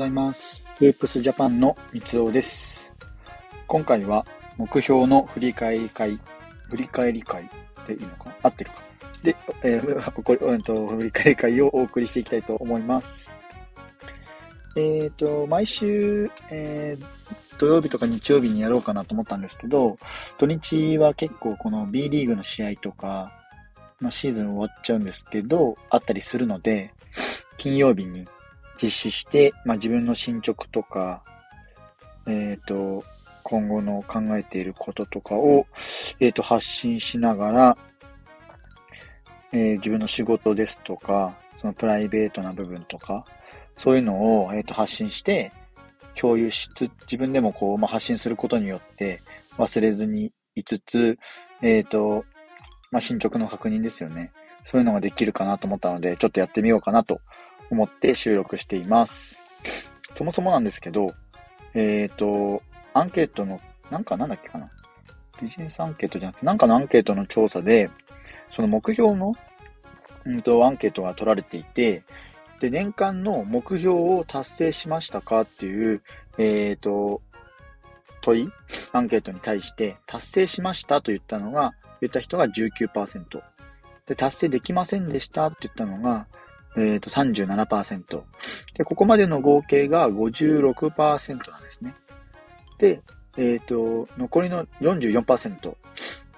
ございます。エープスジャパンの三つおです。今回は目標の振り返り会、振り返り会でいいのか？合ってるか？で、えー、これ、うんと、振り返り会をお送りしていきたいと思います。えっ、と、毎週、えー土曜日とか日曜日にやろうかなと思ったんですけど、土日は結構この B リーグの試合とか、まあ、シーズン終わっちゃうんですけど、あったりするので、金曜日に実施して、まあ、自分の進捗とか、えっ、と、今後の考えていることとかを、えっ、と、発信しながら、えー自分の仕事ですとか、そのプライベートな部分とか、そういうのを、えっ、と、発信して、共有しつ、自分でもこう、まあ、発信することによって、忘れずにいつつ、えっ、と、まあ、進捗の確認ですよね。そういうのができるかなと思ったので、ちょっとやってみようかなと思って収録しています。そもそもなんですけど、えっ、と、アンケートの、なんかなんだっけかな。ビジネスアンケートじゃなくて、なんかのアンケートの調査で、その目標の、うんと、アンケートが取られていて、で、年間の目標を達成しましたかっていう、えっ、と、問い、アンケートに対して、達成しましたと言ったのが、言った人が19%。で、達成できませんでしたって言ったのが、えっ、と、37%。で、ここまでの合計が56%なんですね。で、えっ、と、残りの44%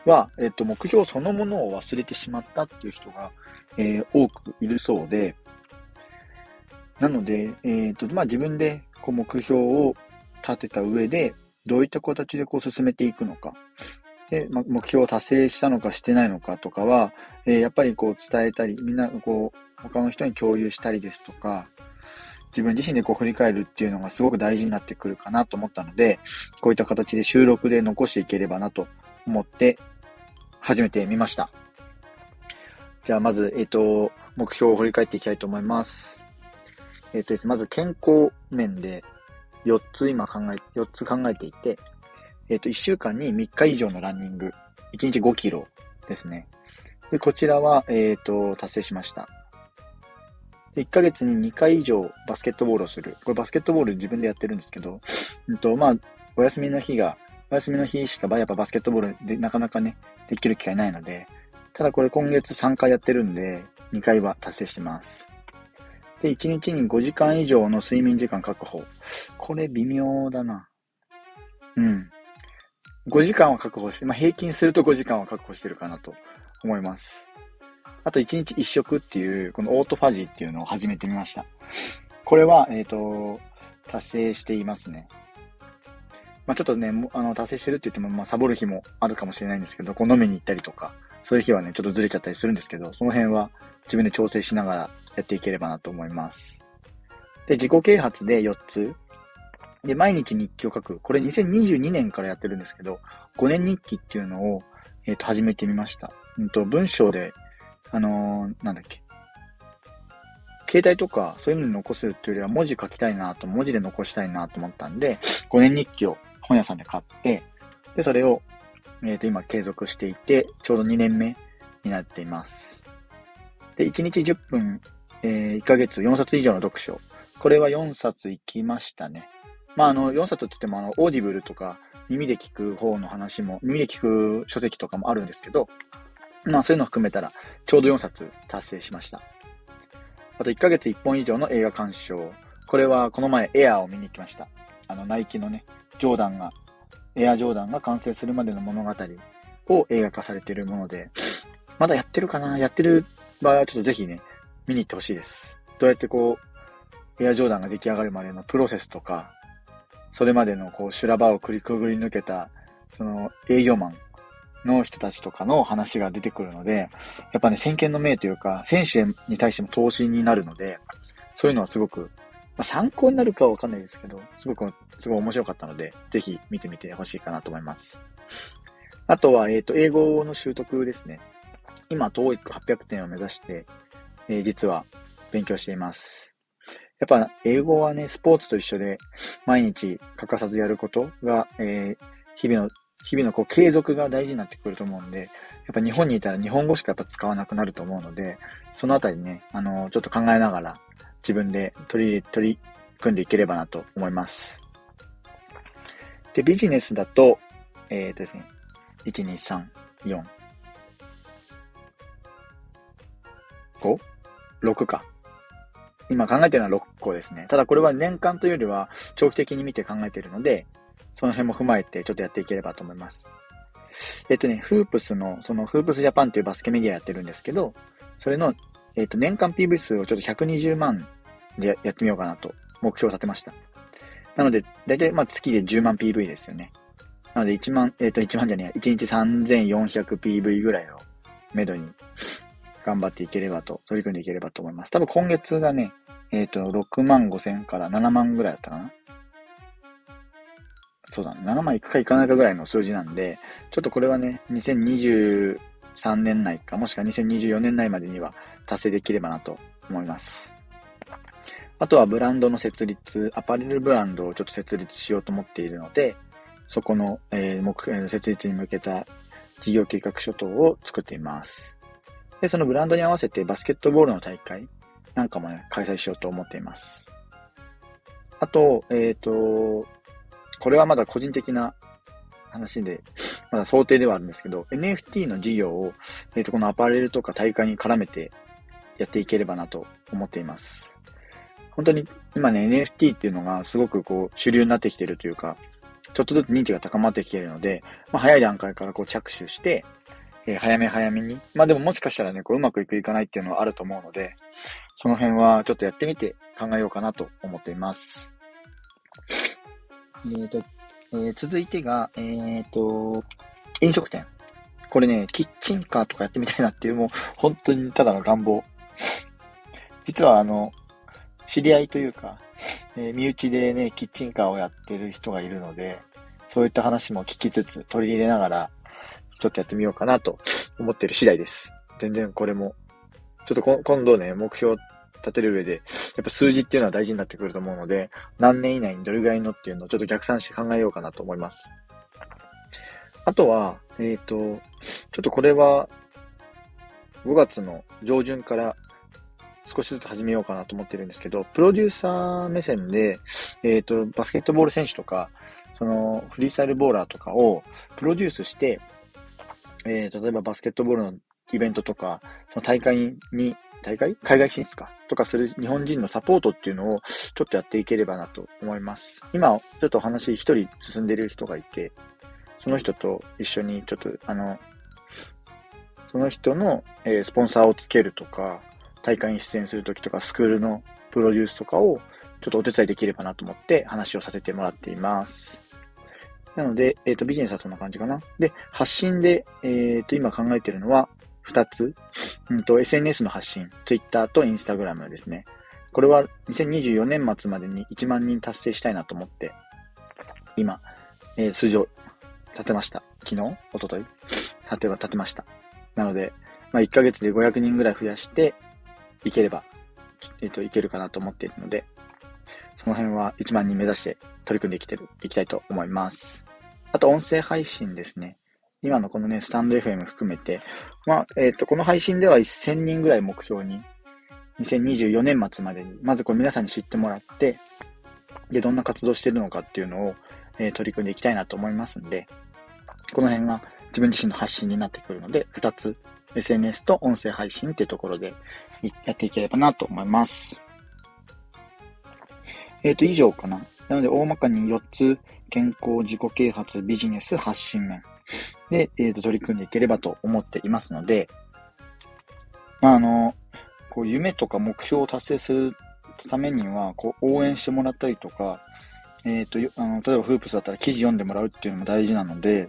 は、えっ、と、目標そのものを忘れてしまったっていう人が、えー多くいるそうで、なので、えっ、と、まあ、自分でこう目標を立てた上で、どういった形でこう進めていくのか。で、ま、目標を達成したのかしてないのかとかは、えーやっぱりこう伝えたり、みんなこう、他の人に共有したりですとか、自分自身でこう振り返るっていうのがすごく大事になってくるかなと思ったので、こういった形で収録で残していければなと思って始めてみました。じゃあまず、えっ、と、目標を振り返っていきたいと思います。えっ、とですね、まず健康面で4つ今考え、4つ考えていて、えっ、と、1週間に3日以上のランニング、1日5キロですね。で、こちらは、えっ、と、達成しました。1ヶ月に2回以上バスケットボールをする。これバスケットボール自分でやってるんですけど、うんと、まあ、お休みの日が、お休みの日しかやっぱバスケットボールでなかなかね、できる機会ないので、ただこれ今月3回やってるんで、2回は達成してます。で、1日に5時間以上の睡眠時間確保。これ微妙だな。うん。5時間は確保して、まあ、平均すると5時間は確保してるかなと思います。あと1日1食っていう、このオートファジーっていうのを始めてみました。これは、えっ、と、達成していますね。まあ、ちょっとね、あの、達成してるって言っても、まあ、サボる日もあるかもしれないんですけど、こう飲みに行ったりとか、そういう日はね、ちょっとずれちゃったりするんですけど、その辺は自分で調整しながらやっていければなと思います。で、自己啓発で4つ。で、毎日日記を書く。これ2022年からやってるんですけど、5年日記っていうのを、えっ、と、始めてみました。うんと、文章で、あのーなんだっけ。携帯とかそういうのに残すっていうよりは文字書きたいなと、文字で残したいなと思ったんで、5年日記を本屋さんで買って、で、それを、えっ、と、今継続していて、ちょうど2年目になっています。で、1日10分、えー1ヶ月4冊以上の読書。これは4冊行きましたね。まあ、あの、4冊って言っても、あの、オーディブルとか、耳で聞く方の話も、耳で聞く書籍とかもあるんですけど、まあ、そういうのを含めたら、ちょうど4冊達成しました。あと1ヶ月1本以上の映画鑑賞。これはこの前エアーを見に行きました。あの、ナイキのね、ジョーダンが、エアジョーダンが完成するまでの物語を映画化されているもので、まだやってるかな？やってる場合はちょっとぜひね、見に行ってほしいです。どうやってこう、エアジョーダンが出来上がるまでのプロセスとか、それまでのこう修羅場をくりくぐり抜けた、その営業マンの人たちとかの話が出てくるので、やっぱね、先見の明というか、選手に対しても投資になるので、そういうのはすごく、まあ、参考になるかはわかんないですけど、すごく、すごい面白かったので、ぜひ見てみてほしいかなと思います。あとは、えっ、と、英語の習得ですね。今、TOEIC800 点を目指して、えー実は勉強しています。やっぱ、英語はね、スポーツと一緒で、毎日欠かさずやることが、えー日々の、日々のこう継続が大事になってくると思うんで、やっぱ日本にいたら日本語しかやっぱ使わなくなると思うので、そのあたりね、あの、ちょっと考えながら自分で取り、取り、組んでいければなと思います。で、ビジネスだと、えっ、ー、とですね、1、2、3、4、5? 6か。今考えてるのは6個ですね。ただこれは年間というよりは長期的に見て考えてるので、その辺も踏まえてちょっとやっていければと思います。えっとね、フープスの、そのフープスジャパンというバスケメディアやってるんですけど、それの、えっと、年間 PV 数をちょっと120万でやってみようかなと目標を立てました。なので、だいたいまあ月で10万 PV ですよね。なので1万、えっ、と1万じゃねえ、1日 3400PV ぐらいをめどに頑張っていければと、取り組んでいければと思います。多分今月がね、えっ、ー、と、6万5千から7万ぐらいだったかな？そうだね。7万いくかいかないかぐらいの数字なんで、ちょっとこれはね、2023年内か、もしくは2024年内までには達成できればなと思います。あとはブランドの設立、アパレルブランドをちょっと設立しようと思っているので、そこの、えー、目標、設立に向けた事業計画書等を作っています。で、そのブランドに合わせてバスケットボールの大会なんかもね、開催しようと思っています。あと、えっ、ー、と、これはまだ個人的な話で、まだ想定ではあるんですけど、NFT の事業を、えっ、ー、と、このアパレルとか大会に絡めてやっていければなと思っています。本当に今ね、NFT っていうのがすごくこう主流になってきてるというか、ちょっとずつ認知が高まってきているので、まあ、早い段階からこう着手して、えー、早め早めに。まあでももしかしたらね、こううまくいくいかないっていうのはあると思うので、その辺はちょっとやってみて考えようかなと思っています。えっ、ー、と、えー、続いてが、えっ、ー、と、飲食店。これね、キッチンカーとかやってみたいなっていう、もう本当にただの願望。実はあの、知り合いというか、えー、身内でね、キッチンカーをやってる人がいるので、そういった話も聞きつつ、取り入れながら、ちょっとやってみようかなと思ってる次第です。全然これも、ちょっと今度ね、目標立てる上で、やっぱ数字っていうのは大事になってくると思うので、何年以内にどれぐらいのっていうのをちょっと逆算して考えようかなと思います。あとは、えっ、ー、と、ちょっとこれは、5月の上旬から少しずつ始めようかなと思ってるんですけど、プロデューサー目線で、えっ、ー、と、バスケットボール選手とか、その、フリースタイルボーラーとかをプロデュースして、えー、例えばバスケットボールのイベントとか、その大会に、大会？海外進出かとかする日本人のサポートっていうのをちょっとやっていければなと思います。今、ちょっとお話一人進んでる人がいて、その人と一緒にちょっと、あの、その人の、えー、スポンサーをつけるとか、大会に出演するときとか、スクールのプロデュースとかをちょっとお手伝いできればなと思って話をさせてもらっています。なので、えっ、ー、と、ビジネスはそんな感じかな。で、発信で、えっ、ー、と、今考えてるのは、二つ。うんと、SNS の発信。Twitter と Instagram ですね。これは2024年末までに1万人達成したいなと思って、今、えー、数字を立てました。昨日？おととい立ては立てました。なので、まあ、1ヶ月で500人ぐらい増やして、いければ、えっ、ー、と、いけるかなと思っているので、その辺は1万人目指して取り組んできてる、いきたいと思います。あと、音声配信ですね。今のこのね、スタンド FM 含めて、まあ、えっ、ー、と、この配信では1000人ぐらい目標に、2024年末までに、まずこれ皆さんに知ってもらって、で、どんな活動してるのかっていうのを、えー、取り組んでいきたいなと思いますんで、この辺が自分自身の発信になってくるので、2つ、SNS と音声配信っていうところでやっていければなと思います。えっ、ー、と、以上かな。なので、大まかに4つ、健康、自己啓発、ビジネス、発信面で、えー、と取り組んでいければと思っていますので、まあ、あの、こう夢とか目標を達成するためには、こう応援してもらったりとか、えっ、ー、と、あの、例えばフープスだったら記事読んでもらうっていうのも大事なので、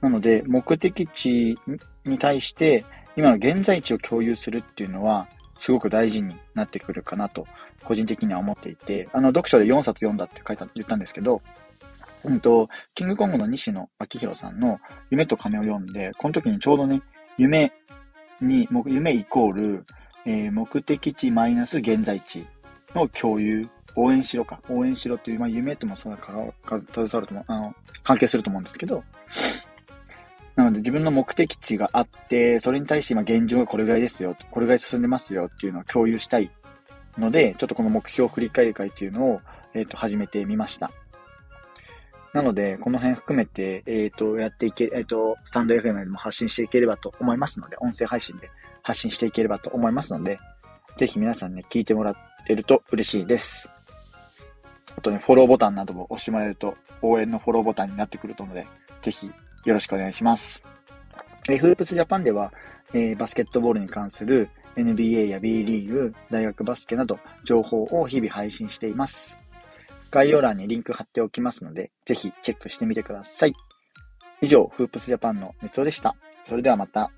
なので、目的地に対して、今の現在地を共有するっていうのは、すごく大事になってくるかなと、個人的には思っていて、あの、読書で4冊読んだって書いた、言ったんですけど、うんと、キングコングの西野昭弘さんの夢と金を読んで、この時にちょうどね、夢に、夢イコール、えー、目的地マイナス現在地の共有、応援しろか。応援しろっていう、まあ、夢ともそんなか携わるとも、あの、関係すると思うんですけど、なので自分の目的地があって、それに対して今現状がこれぐらいですよ、これぐらい進んでますよっていうのを共有したいので、ちょっとこの目標振り返り会っていうのを、えっ、と、始めてみました。なので、この辺含めて、えっ、と、やっていけ、えっ、と、スタンド FM でも発信していければと思いますので、音声配信で発信していければと思いますので、ぜひ皆さんね、聞いてもらえると嬉しいです。あとね、フォローボタンなども押してもらえると、応援のフォローボタンになってくると思うので、ぜひよろしくお願いします。えフープスジャパンでは、えー、バスケットボールに関する NBA や B リーグ、大学バスケなど情報を日々配信しています。概要欄にリンク貼っておきますので、ぜひチェックしてみてください。以上、フープスジャパンの熱尾でした。それではまた。